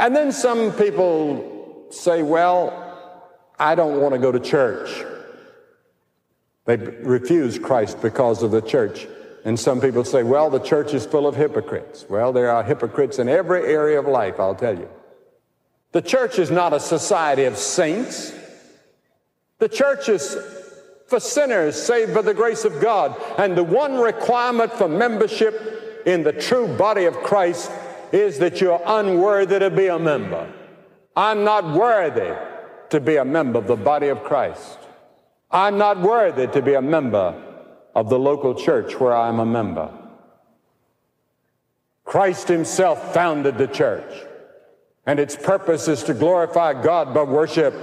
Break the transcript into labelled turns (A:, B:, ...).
A: And then some people say, well, I don't want to go to church. They refuse Christ because of the church. And some people say, well, the church is full of hypocrites. Well, there are hypocrites in every area of life, I'll tell you. The church is not a society of saints. The church is for sinners saved by the grace of God. And the one requirement for membership in the true body of Christ is that you're unworthy to be a member. I'm not worthy to be a member of the body of Christ. I'm not worthy to be a member of the local church where I'm a member. Christ himself founded the church, and its purpose is to glorify God by worship